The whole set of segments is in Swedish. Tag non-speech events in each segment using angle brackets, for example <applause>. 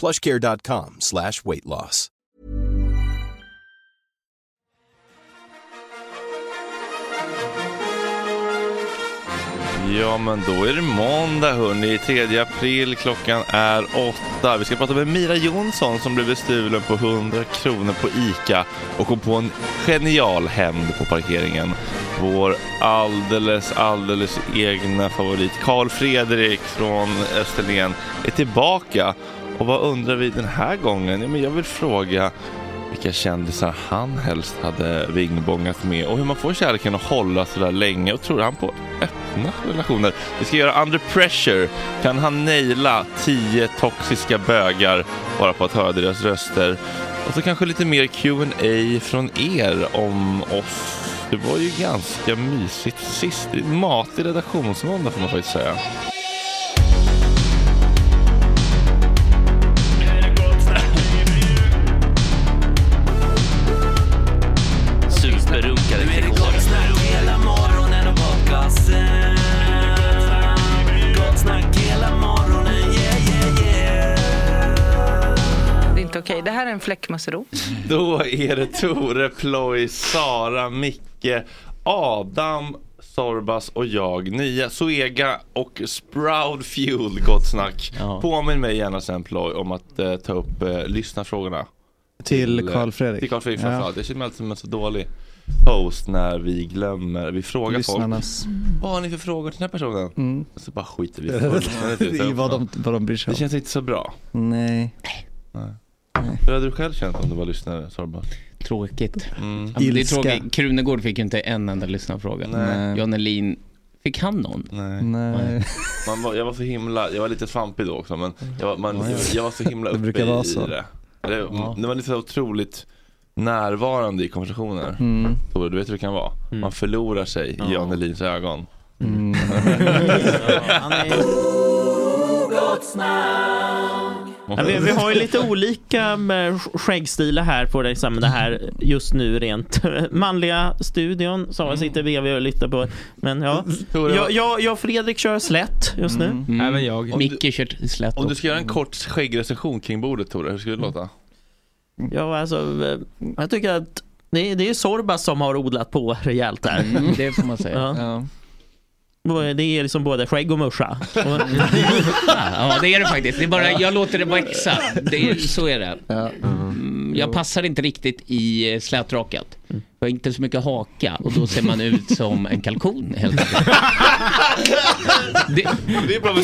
plushcare.com slash weight loss. Ja, men då är det måndag hörni. 3 april, klockan är åtta. Vi ska prata med Mira Jonsson som blev bestulen på 100 kronor på ICA och kom på en genial hämnd på parkeringen. Vår alldeles, alldeles egna favorit Karl Fredrik från Österlen är tillbaka. Och vad undrar vi den här gången? Ja, men jag vill fråga vilka kändisar han helst hade vingbångat med och hur man får kärleken att hålla så där länge och tror han på öppna relationer. Vi ska göra Under Pressure. Kan han naila tio toxiska bögar bara på att höra deras röster? Och så kanske lite mer Q&A från er om oss Det var ju ganska mysigt sist. Matig redaktionsmåndag får man faktiskt säga. Okej. Det här är en fläckmussero. <laughs> Då är det Tore, Ploy, Sara, Micke, Adam, Sorbas och jag. Nya Zoega och Sprout Fuel Gott Snack. Påminn mig gärna sen Ploy om att eh, ta upp eh, lyssnarfrågorna. Till eh, Carl Fredrik. Till Carl Fredrik Ja. framförallt. Jag känner mig alltid som en så dålig host när vi glömmer, vi frågar Lyssnarnas. folk. Vad har ni för frågor till den här personen? Mm. Så bara skiter vi i det. <laughs> I vad de, vad de bryr sig Det om. känns inte så bra. Nej. Hur hade du själv känt om du var lyssnare Sorbas? Tråkigt. Mm. Ja, det är tråkigt. Krunegård fick ju inte en enda lyssnarfråga. Nej. Jan Elin, fick han någon? Nej. Nej. Man var, jag var så himla, jag var lite svampig då också men jag var, man, jag, jag var så himla Det uppe brukar i, vara i så. det. Det, Ja. det var lite så otroligt närvarande i konversationer. Mm. Du vet hur det kan vara. Man förlorar sig i Jan Elins ögon. Mm. <laughs> <laughs> Snack. Ja, vi, vi har ju lite <laughs> olika sk- skäggstilar här på liksom det här just nu rent manliga studion. Sara sitter bredvid och lyssnar på. Men ja, jag, jag, jag och Fredrik kör slätt just nu. Mm. Även jag. Micke kört slätt om du ska göra en kort skäggrecension kring bordet Tore, hur skulle det låta? Ja, alltså, eh, jag tycker att det är, det är Sorbas som har odlat på rejält där. Mm, det får man säga. Ja. Ja. Det är liksom både skägg och. Och- <laughs> Ja, det är det faktiskt. Det är bara, jag låter det växa. Det är, så är det. Mm, Jag passar inte riktigt i eh, slätrakat. Jag har inte så mycket haka och då ser man ut som en kalkon helt enkelt. Det, Det är bra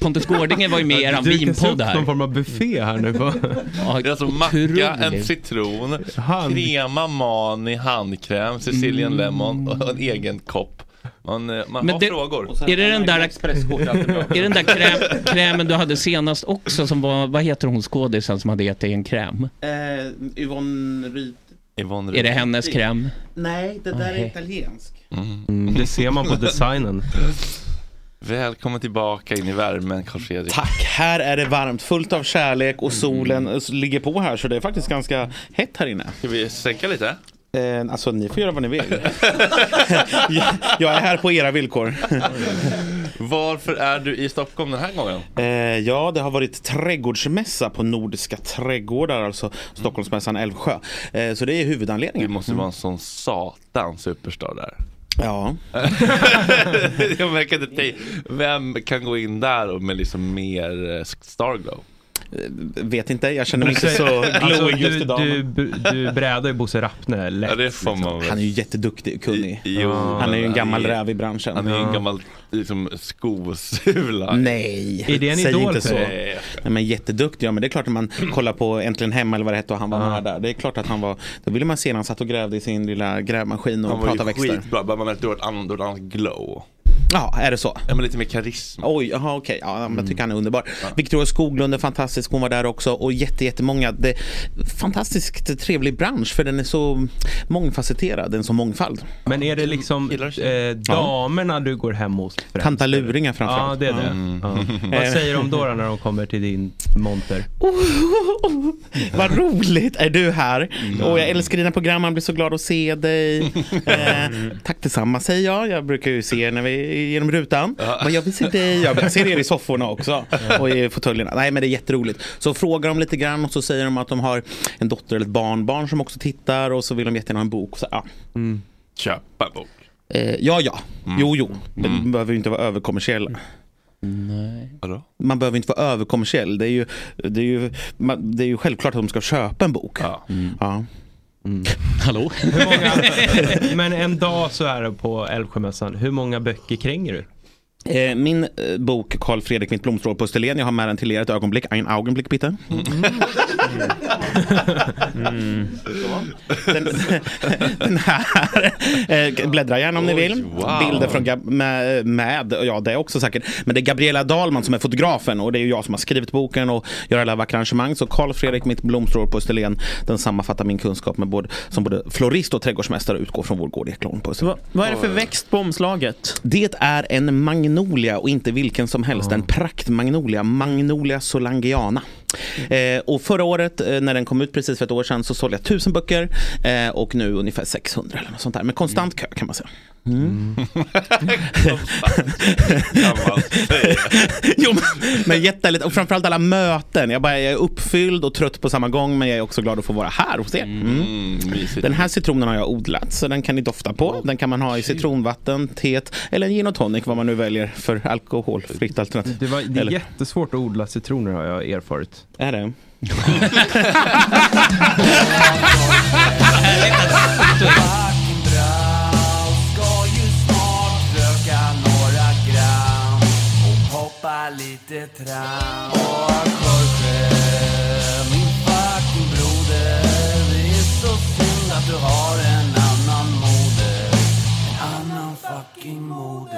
Pontus Gårdinger var ju med i eran vinpodd upp någon här. form av buffé här nu. På. Ja, Det är alltså macka, en citron, Hand. krema, mani, handkräm, Sicilian lemon och en egen kopp. Man, eh, man Men har det- frågor. Är det den där, <laughs> är det den där kräm, krämen du hade senast också som var, vad heter hon skådisen som hade gett dig en kräm? Eh, Yvonne Ryd... Yvonne Är det hennes kräm? Nej, det där är Nej. italiensk. Mm. Det ser man på designen. <laughs> Välkommen tillbaka in i värmen Carl Fredrik. Tack, här är det varmt, fullt av kärlek och solen eh, ligger på här så det är faktiskt ganska hett här inne. Ska vi sänka lite? Eh, alltså ni får göra vad ni vill. <laughs> jag, jag är här på era villkor. <laughs> Varför är du i Stockholm den här gången? Eh, ja, det har varit trädgårdsmässa på Nordiska trädgårdar, alltså Stockholmsmässan Älvsjö. Eh, så det är huvudanledningen. måste vara en sån satan superstar där. Ja, <laughs> jag märker inte dig. Vem kan gå in där och med liksom mer eh, starglow? Eh, vet inte, jag känner mig inte så <laughs> Alltså, glowing just du, idag. du, men- du brädar ju Bosse Rappne lätt. Ja det får man väl. Han är ju jätteduktig och kunnig. Jo, Han är ju en gammal är- räv i branschen. Han är ju en gammal liksom, skosula. Nej, Är det en säg idol inte så. Nej, men jätteduktig, ja men det är klart att man kollar på Äntligen Hemma eller vad det hette och han var med där. Det är klart att han var, då ville man se när han satt och grävde i sin lilla grävmaskin och Han var ju pratade växter. skitbra, bara man du du har ett annat glow. Ja, är det så? Ja men lite mer karisma. Oj, jaha okej. Ja, men jag tycker Mm. han är underbar. Victoria Skoglund är fantastisk, hon var där också. Och jätte, jättemånga. Det, fantastiskt trevlig bransch för den är så mångfacetterad, den är så mångfald. Men är det liksom eh, damerna du går hem hos? främst, Tantaluringar framförallt. Ja, det är det. Mm. Ja. <laughs> Vad säger de då, då när de kommer till din monter? <laughs> Vad roligt är du här. Och jag älskar dina program, man blir så glad att se dig. <laughs> Eh, tack detsamma säger jag. Jag brukar ju se när vi genom rutan. Men jag vill se dig. Jag ser er i sofforna också. Och i fåtöljerna. Nej men det är jätteroligt. Så frågar de lite grann och så säger de att de har en dotter eller ett barnbarn som också tittar. Och så vill de jättegärna ha en bok. Så, ja. Köpa en bok. Eh, ja, ja. Jo, jo. Den behöver ju inte vara överkommersiell. Nej. Man behöver inte vara överkommersiell. Det är ju, det är ju, man, det är ju självklart att de ska köpa en bok. Ja. Ja. <laughs> Hallå? Hur många, <laughs> men en dag så är det på Älvsjömässan. Hur många böcker kränger du? Eh, min eh, bok Karl Fredrik mitt blomstrål på Österlen, jag har med den till er ett ögonblick, ein Augenblick bitte. Mm. Den, den här, eh, bläddra gärna om ni vill. wow. Bilder från med, med, ja det är också säkert, men det är Gabriella Dahlman som är fotografen och det är ju jag som har skrivit boken och gör alla vackra arrangemang. Så Karl Fredrik mitt blomstrål på Österlen, den sammanfattar min kunskap med både, som både florist och trädgårdsmästare och utgår från vår gård Eklund på Österlen. Va, vad är det för växt på omslaget? Det är en magnolia och inte vilken som helst. En praktmagnolia, Magnolia solangiana. Eh, och förra året eh, när den kom ut precis för ett år sedan så sålde jag tusen böcker eh, och nu ungefär 600 eller något sånt där. Med konstant kö kan man säga. Mm. <laughs> <laughs> jo, men, men jättehärligt. Och framförallt alla möten. Jag, bara, jag är uppfylld och trött på samma gång men jag är också glad att få vara här hos er. Mm. Den här citronen har jag odlat så den kan ni dofta på. Den kan man ha i citronvatten, teet eller en gin och tonic vad man nu väljer för alkoholfritt alternativ. Det, var, det är Eller- jättesvårt att odla citroner har jag erfarit. Är det? Ska ju snart röka några gram och lite tram. Och Jorge, min fucking broder, det är så synd att du har en annan moder. En annan fucking moder.